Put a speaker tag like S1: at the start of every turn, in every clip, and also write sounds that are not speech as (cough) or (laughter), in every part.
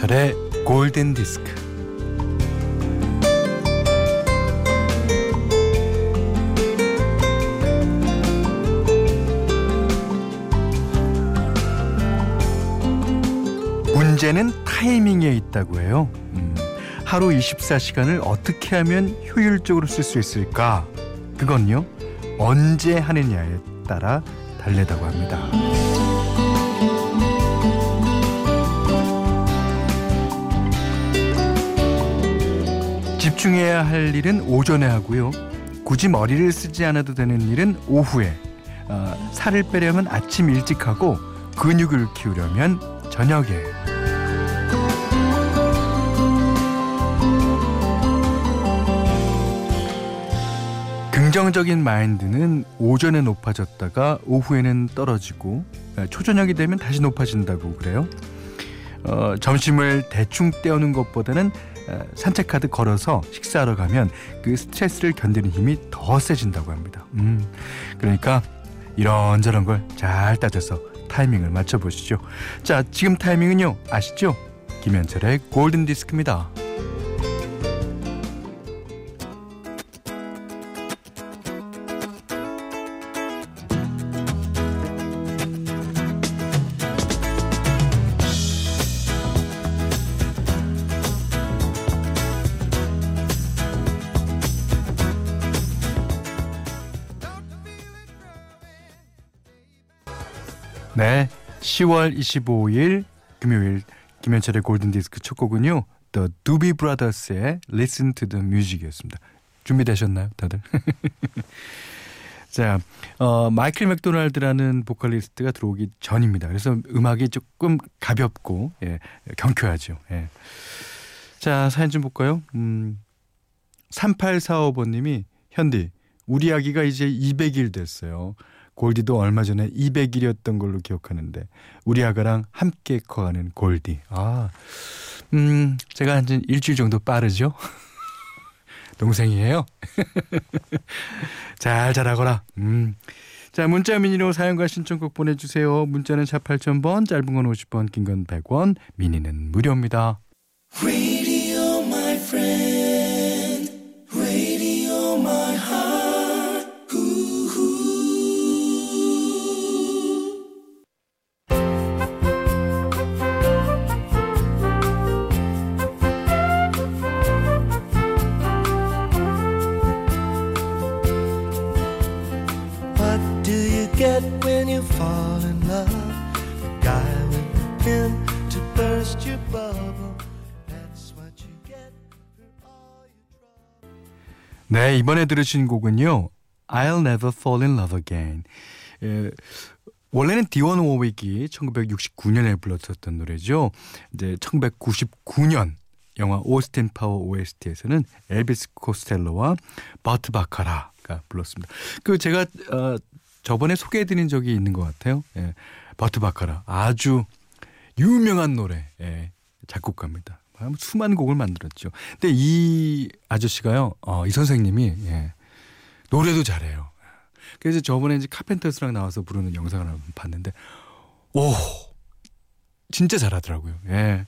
S1: 김현철의 골든 디스크. 문제는 타이밍에 있다고 해요. 음, 하루 24시간을 어떻게 하면 효율적으로 쓸 수 있을까? 그건요, 언제 하느냐에 따라 달리다고 합니다. 집중해야 할 일은 오전에 하고요. 굳이 머리를 쓰지 않아도 되는 일은 오후에. 어, 살을 빼려면 아침 일찍 하고 근육을 키우려면 저녁에. 긍정적인 마인드는 오전에 높아졌다가 오후에는 떨어지고 어, 초저녁이 되면 다시 높아진다고 그래요. 어, 점심을 대충 때우는 것보다는 어, 산책하듯 걸어서 식사하러 가면 그 스트레스를 견디는 힘이 더 세진다고 합니다. 음, 그러니까 이런저런 걸 잘 따져서 타이밍을 맞춰보시죠. 자, 지금 타이밍은요, 아시죠? 김현철의 골든 디스크입니다. 네, 10월 25일 금요일 김현철의 골든 디스크 첫 곡은요. The Doobie Brothers의 Listen to the Music이었습니다. 준비되셨나요, 다들? (laughs) 자, 어, 마이클 맥도날드라는 보컬리스트가 들어오기 전입니다. 그래서 음악이 조금 가볍고 예, 경쾌하죠. 예. 자, 사연 좀 볼까요? 음, 3845번 님이 현디 우리 아기가 이제 200일 됐어요. 골디도 얼마 전에 200일이었던 걸로 기억하는데 우리 아가랑 함께 커가는 골디. 아, 음, 제가 한 일주일 정도 빠르죠. (laughs) 동생이에요. (laughs) 잘 자라거라. 음. 자, 문자 미니로 사연과 신청곡 보내주세요. 문자는 샵 8000번, 짧은 건 50원, 긴 건 100원, 미니는 무료입니다. 네, 이번에 들으신 곡은요. I'll Never Fall in Love Again. 예, 원래는 디온 워윅이 1969년에 불렀었던 노래죠. 이제 1999년 영화 오스틴 파워 OST에서는 엘비스 코스텔로와 버트 바카락이 불렀습니다. 그 제가 어, 저번에 소개해드린 적이 있는 것 같아요. 예, 버트 바카락 아주 유명한 노래 예, 작곡가입니다. 수많은 곡을 만들었죠. 근데 이 아저씨가요, 어, 이 선생님이 예, 노래도 잘해요. 그래서 저번에 이제 카펜터스랑 나와서 부르는 영상을 봤는데, 오, 진짜 잘하더라고요. 예.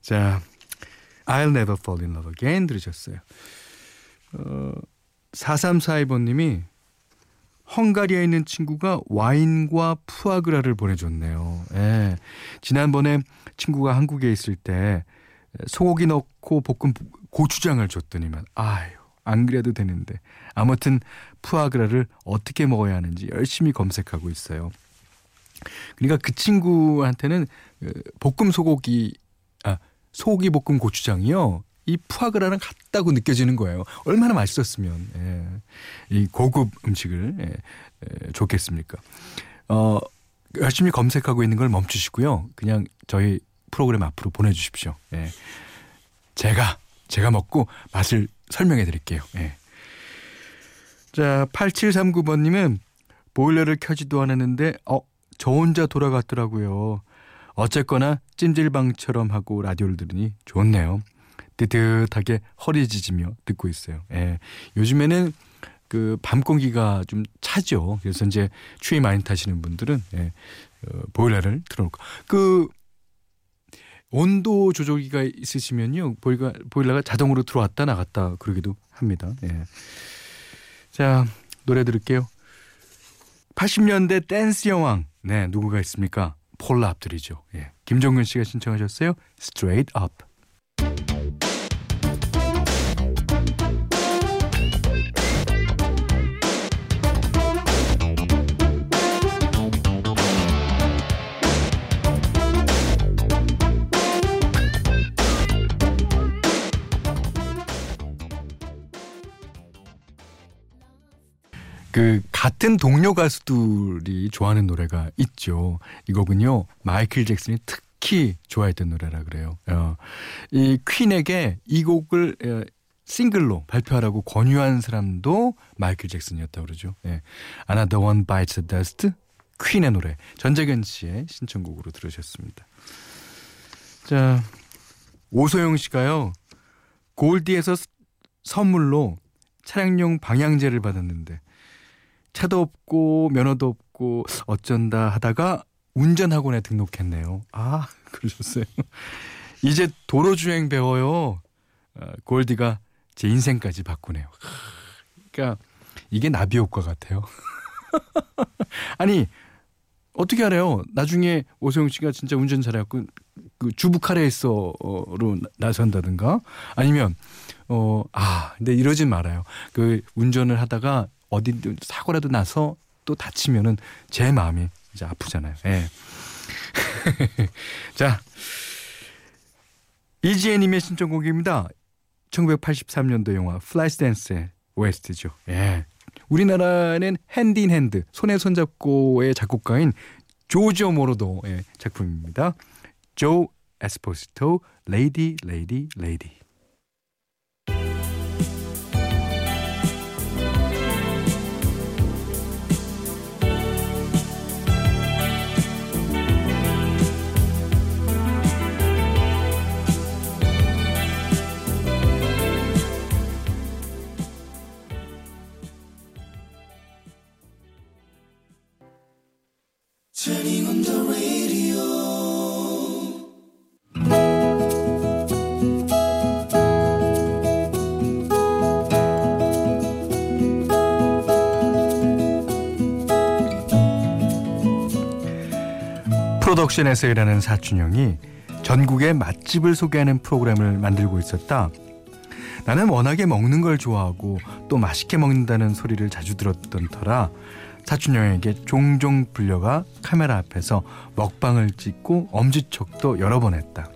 S1: 자, I'll never fall in love again 들으셨어요. 어, 4342번님이 헝가리에 있는 친구가 와인과 푸아그라를 보내줬네요. 예. 지난번에 친구가 한국에 있을 때 소고기 넣고 볶은 고추장을 줬더니만 아유 안 그래도 되는데 아무튼 푸아그라를 어떻게 먹어야 하는지 열심히 검색하고 있어요. 그러니까 그 친구한테는 그 볶음 소고기 아 소고기 볶음 고추장이요 이 푸아그라랑 같다고 느껴지는 거예요. 얼마나 맛있었으면 예. 이 고급 음식을 예, 예, 좋겠습니까? 어, 열심히 검색하고 있는 걸 멈추시고요. 그냥 저희 프로그램 앞으로 보내주십시오. 예. 제가 제가 먹고 맛을 설명해 드릴게요. 예. 자, 8739번님은 보일러를 켜지도 않았는데 어, 저 혼자 돌아갔더라고요. 어쨌거나 찜질방처럼 하고 라디오를 들으니 좋네요. 뜨뜻하게 허리 지지며 듣고 있어요. 예. 요즘에는 그 밤 공기가 좀 차죠. 그래서 이제 추위 많이 타시는 분들은 예. 어, 보일러를 틀어놓고 그 온도 조절기가 있으시면요 보일러, 보일러가 자동으로 들어왔다 나갔다 그러기도 합니다. 예. 자 노래 들을게요. 80년대 댄스 여왕 네 누구가 있습니까? 폴라 앞들이죠. 예. 김정근 씨가 신청하셨어요. Straight Up. 그 같은 동료 가수들이 좋아하는 노래가 있죠. 이 곡은요 마이클 잭슨이 특히 좋아했던 노래라 그래요. 어, 이 퀸에게 이 곡을 어, 싱글로 발표하라고 권유한 사람도 마이클 잭슨이었다고 그러죠. 예. Another One Bites the Dust 퀸의 노래 전재근 씨의 신청곡으로 들으셨습니다. 자 오소영 씨가요 골디에서 선물로 차량용 방향제를 받았는데 차도 없고 면허도 없고 어쩐다 하다가 운전학원에 등록했네요. 아, (laughs) 그러셨어요. 이제 도로 주행 배워요. 아, 골디가 제 인생까지 바꾸네요. 그러니까 이게 나비 효과 같아요. (laughs) 아니 어떻게 알아요? 나중에 오세영 씨가 진짜 운전 잘해갖고 그 주부 카레이서로 나선다든가 아니면 어 아 근데 이러진 말아요. 그 운전을 하다가 어디 사고라도 나서 또 다치면은 제 마음이 이제 아프잖아요. 예. (laughs) 자, 이지혜님의 신청곡입니다. 1983년도 영화 Flashdance의 OST죠. 예. 우리나라는 Hand in Hand 손에 손잡고의 작곡가인 조조 모로도의 작품입니다. 조 에스포시토 레이디 레이디 레이디 프로덕션에서 일하는 사춘영이 전국의 맛집을 소개하는 프로그램을 만들고 있었다. 나는 워낙에 먹는 걸 좋아하고 또 맛있게 먹는다는 소리를 자주 들었던 터라 사춘영에게 종종 불려가 카메라 앞에서 먹방을 찍고 엄지척도 여러 번 했다.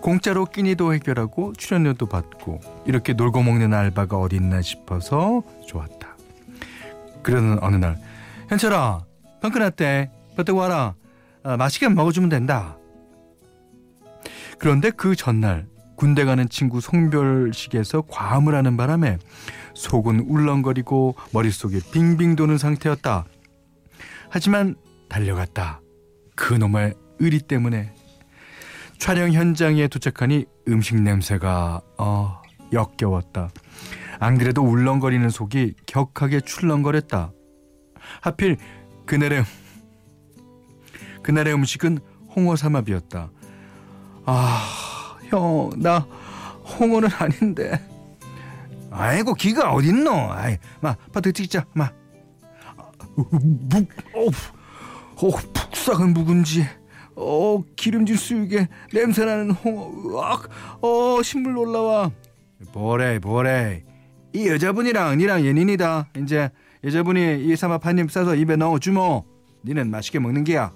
S1: 공짜로 끼니도 해결하고 출연료도 받고 이렇게 놀고 먹는 알바가 어딨나 싶어서 좋았다. 그러는 어느 날 현철아 방크 났대 버뜩 와라 아, 맛있게 먹어주면 된다. 그런데 그 전날 군대 가는 친구 송별식에서 과음을 하는 바람에 속은 울렁거리고 머릿속에 빙빙 도는 상태였다. 하지만 달려갔다. 그놈의 의리 때문에 촬영 현장에 도착하니 음식 냄새가 어 역겨웠다. 안 그래도 울렁거리는 속이 격하게 출렁거렸다. 하필 그날의 그날의 음식은 홍어 삼합이었다. 아, 형, 나 홍어는 아닌데. 아이고 기가 어딨노? 아이, 마, 파트 찍자, 마. 묵, 어, 어, 푹 삭은 묵은지, 어, 기름진 수육에 냄새나는 홍어, 으악, 어, 신물 올라와. 뭐래, 뭐래. 이 여자분이랑 니랑 연인이다. 이제 여자분이 이 삼합 한입 싸서 입에 넣어주모. 니는 맛있게 먹는 게야.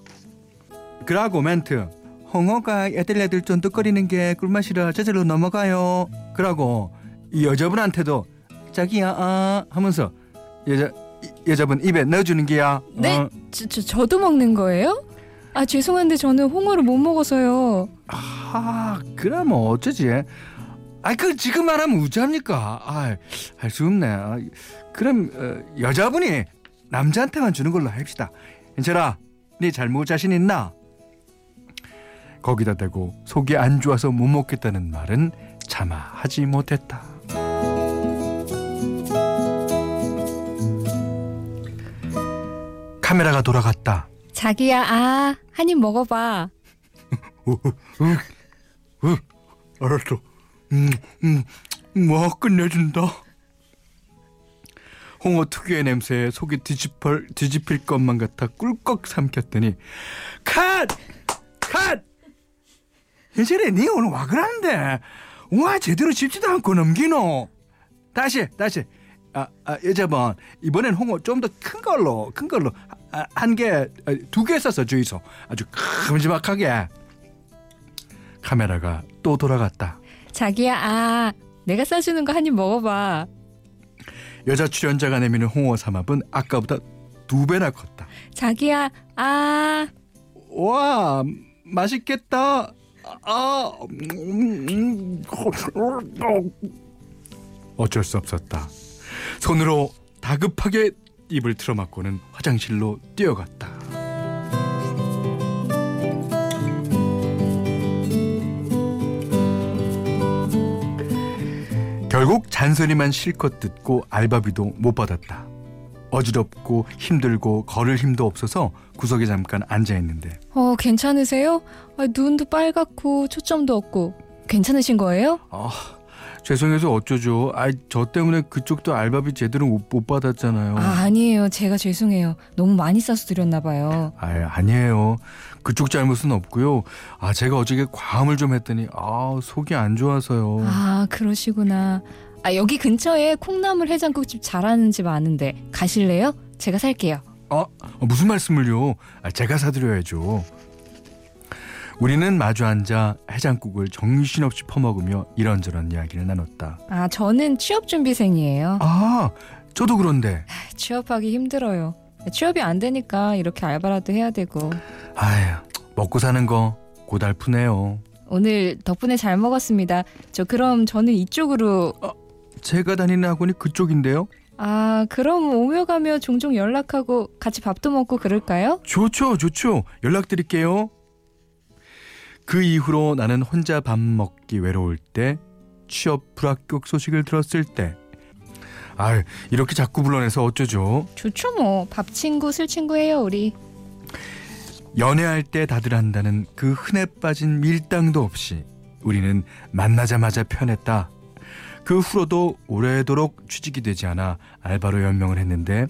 S1: 그라고 멘트 홍어가 애들애들 쫀득거리는 게 꿀맛이라 저절로 넘어가요 그러고 이 여자분한테도 자기야 아 하면서 여자 여자분 입에 넣어주는 게야
S2: 네? 어. 저, 저, 저도 먹는 거예요? 아 죄송한데 저는 홍어를 못 먹어서요
S1: 아 그럼 어쩌지 아그 지금 말하면 우짜합니까 아할 수 없네 아, 그럼 어, 여자분이 남자한테만 주는 걸로 합시다 괜찮아 네 잘 먹을 자신 있나 거기다 대고 속이 안 좋아서 못 먹겠다는 말은 차마 하지 못했다. 카메라가 돌아갔다.
S2: 자기야, 아, 한 입 먹어봐.
S1: 어, 알았어. 음, 음, 뭐 끝내준다. 홍어 특유의 냄새에 속이 뒤집힐, 뒤집힐 것만 같아 꿀꺽 삼켰더니 컷! 컷! 이제래 니 오늘 와 그러는데 와 제대로 집지도 않고 넘기노 다시 다시 아, 아 여자분 이번엔 홍어 좀 더 큰 걸로 큰 걸로 아, 한 개 두 개 써서 주이소. 아주 큼지막하게. 카메라가 또 돌아갔다.
S2: 자기야, 아, 내가 싸주는 거 한 입 먹어봐.
S1: 여자 출연자가 내미는 홍어 삼합은 아까보다 두 배나 컸다.
S2: 자기야, 아,
S1: 와 맛있겠다. 아 음, 어쩔 수 없었다. 손으로 다급하게 입을 틀어막고는 화장실로 뛰어갔다 결국 잔소리만 실컷 듣고 알바비도 못 받았다 어지럽고 힘들고 걸을 힘도 없어서 구석에 잠깐 앉아 있는데
S2: 어, 괜찮으세요? 아, 눈도 빨갛고 초점도 없고. 괜찮으신 거예요?
S1: 아, 죄송해서 어쩌죠. 아, 저 때문에 그쪽도 알바비 제대로 못, 못 받았잖아요.
S2: 아, 아니에요. 제가 죄송해요. 너무 많이 싸서 드렸나 봐요.
S1: 아, 아니에요. 그쪽 잘못은 없고요. 아, 제가 어저께 과음을 좀 했더니 아, 속이 안 좋아서요.
S2: 아, 그러시구나. 아, 여기 근처에 콩나물 해장국집 잘하는 집 아는데 가실래요? 제가 살게요.
S1: 아, 무슨 말씀을요? 아, 제가 사드려야죠. 우리는 마주 앉아 해장국을 정신없이 퍼먹으며 이런저런 이야기를 나눴다.
S2: 아, 저는 취업 준비생이에요.
S1: 아, 저도 그런데.
S2: 취업하기 힘들어요. 취업이 안 되니까 이렇게 알바라도 해야 되고.
S1: 아휴, 먹고 사는 거 고달프네요.
S2: 오늘 덕분에 잘 먹었습니다. 저 그럼 저는 이쪽으로
S1: 제가 다니는 학원이 그쪽인데요.
S2: 아, 그럼 오며 가며 종종 연락하고 같이 밥도 먹고 그럴까요?
S1: 좋죠, 좋죠. 연락드릴게요. 그 이후로 나는 혼자 밥 먹기 외로울 때, 취업 불합격 소식을 들었을 때, 아, 이렇게 자꾸 불러내서 어쩌죠?
S2: 좋죠 뭐. 밥 친구, 술 친구 해요, 우리.
S1: 연애할 때 다들 한다는 그 흔해 빠진 밀당도 없이 우리는 만나자마자 편했다. 그 후로도 오래도록 취직이 되지 않아 알바로 연명을 했는데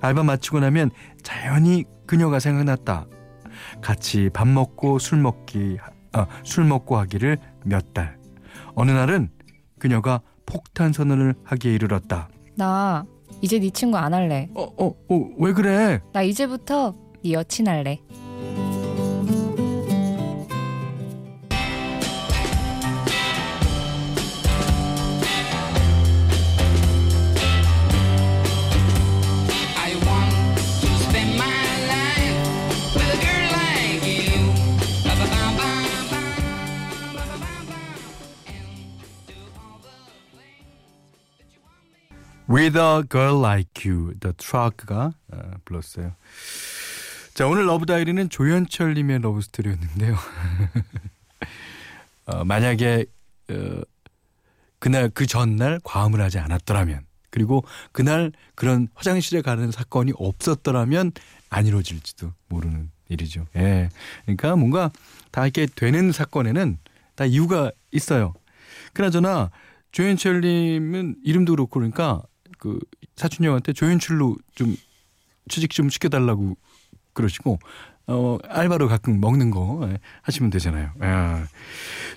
S1: 알바 마치고 나면 자연히 그녀가 생각났다. 같이 밥 먹고 술 먹기 아, 술 먹고 하기를 몇 달. 어느 날은 그녀가 폭탄 선언을 하기에 이르렀다.
S2: 나 이제 네 친구 안 할래.
S1: 어, 어, 어, 왜 그래?
S2: 나 이제부터 네 여친 할래.
S3: With a girl like you, The
S1: Troggs가 어, 불렀어요. 자 오늘 Love Diary는 조현철 님의 love story였는데요. (laughs) 어, 만약에 어, 그날 그 전날 과음을 하지 않았더라면 그리고 그날 그런 화장실에 가는 사건이 없었더라면 안 이루어질지도 모르는 일이죠. 예, 그러니까 뭔가 다 이렇게 되는 사건에는 다 이유가 있어요. 그나저나 조현철 님은 이름도 그렇고 그러니까 그 사촌 형한테 조현출로 좀 취직 좀 시켜달라고 그러시고 어 알바로 가끔 먹는 거 예, 하시면 되잖아요. 아,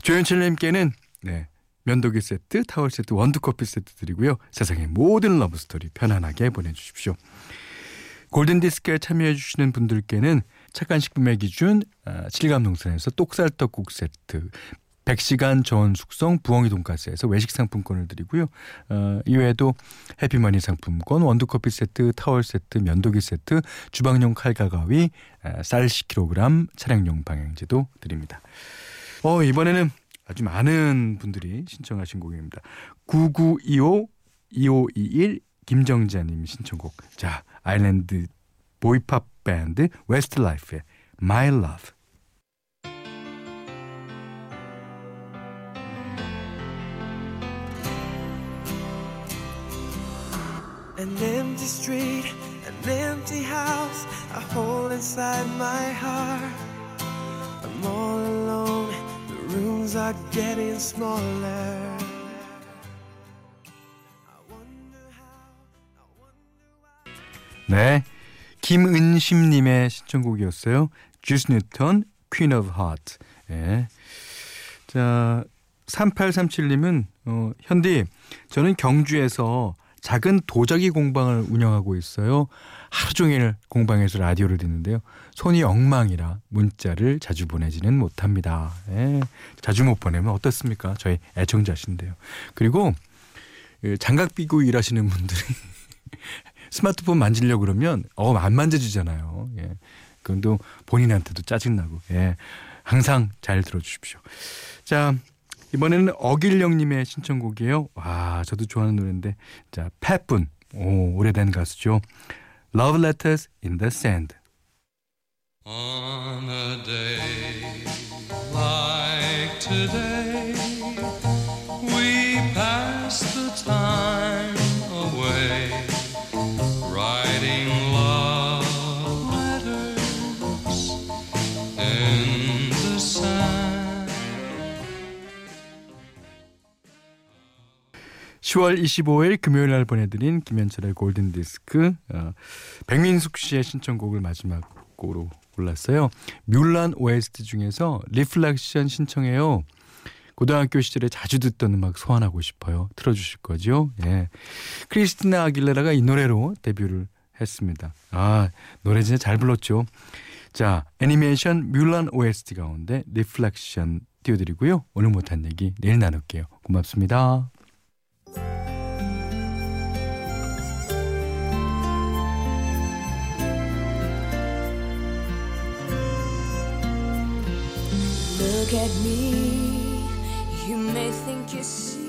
S1: 조현철님께는 네 면도기 세트, 타월 세트, 원두 커피 세트 드리고요. 세상의 모든 love story 편안하게 보내주십시오. 골든 디스크에 참여해 주시는 분들께는 착한 식품의 기준 아, 칠갑농산에서 똑살떡국 세트 100시간 저온 숙성 부엉이 돈가스에서 외식 상품권을 드리고요. 어, 이외에도 해피머니 상품권, 원두커피 세트, 타월 세트, 면도기 세트, 주방용 칼과 가위, 아, 쌀 10kg, 차량용 방향제도 드립니다. 어, 이번에는 아주 많은 분들이 신청하신 곡입니다. 9925 2521 김정자님 신청곡. 자, 아일랜드 boy pop 밴드 웨스트 라이프의 My Love.
S4: Empty street, an empty house, a hole inside my heart. I'm all alone worlds are getting smaller.
S1: 네. 김은심님의 신청곡이었어요. 주스 뉴턴, Queen of Heart. 예. 자, 3837님은, 어, 현디, 저는 경주에서 작은 도자기 공방을 운영하고 있어요. 하루 종일 공방에서 라디오를 듣는데요. 손이 엉망이라 문자를 자주 보내지는 못합니다. 예. 자주 못 보내면 어떻습니까? 저희 애청자신데요. 그리고 그 장갑 끼고 일하시는 분들이 (laughs) 스마트폰 만지려고 그러면 어 안 만져주잖아요. 예. 그건 또 본인한테도 짜증나고. 예. 항상 잘 들어주십시오. 자 이번에는 어길령님의 신청곡이에요. 와 저도 좋아하는 노래인데 자 팻분 오 오래된 가수죠. Love Letters in the Sand.
S5: On a day like today, we pass the
S1: 10월 25일 금요일 날 보내드린 김현철의 골든 디스크 어, 백민숙 씨의 신청곡을 마지막으로 골랐어요. 뮬란 OST 중에서 Reflection 신청해요. 고등학교 시절에 자주 듣던 음악 소환하고 싶어요. 틀어주실 거죠? 예. 크리스티나 아길레라가 이 노래로 데뷔를 했습니다. 아 노래 진짜 잘 불렀죠. 자 애니메이션 뮬란 OST 가운데 Reflection 띄워드리고요. 오늘 못한 얘기 내일 나눌게요. 고맙습니다.
S6: At me, you may think you see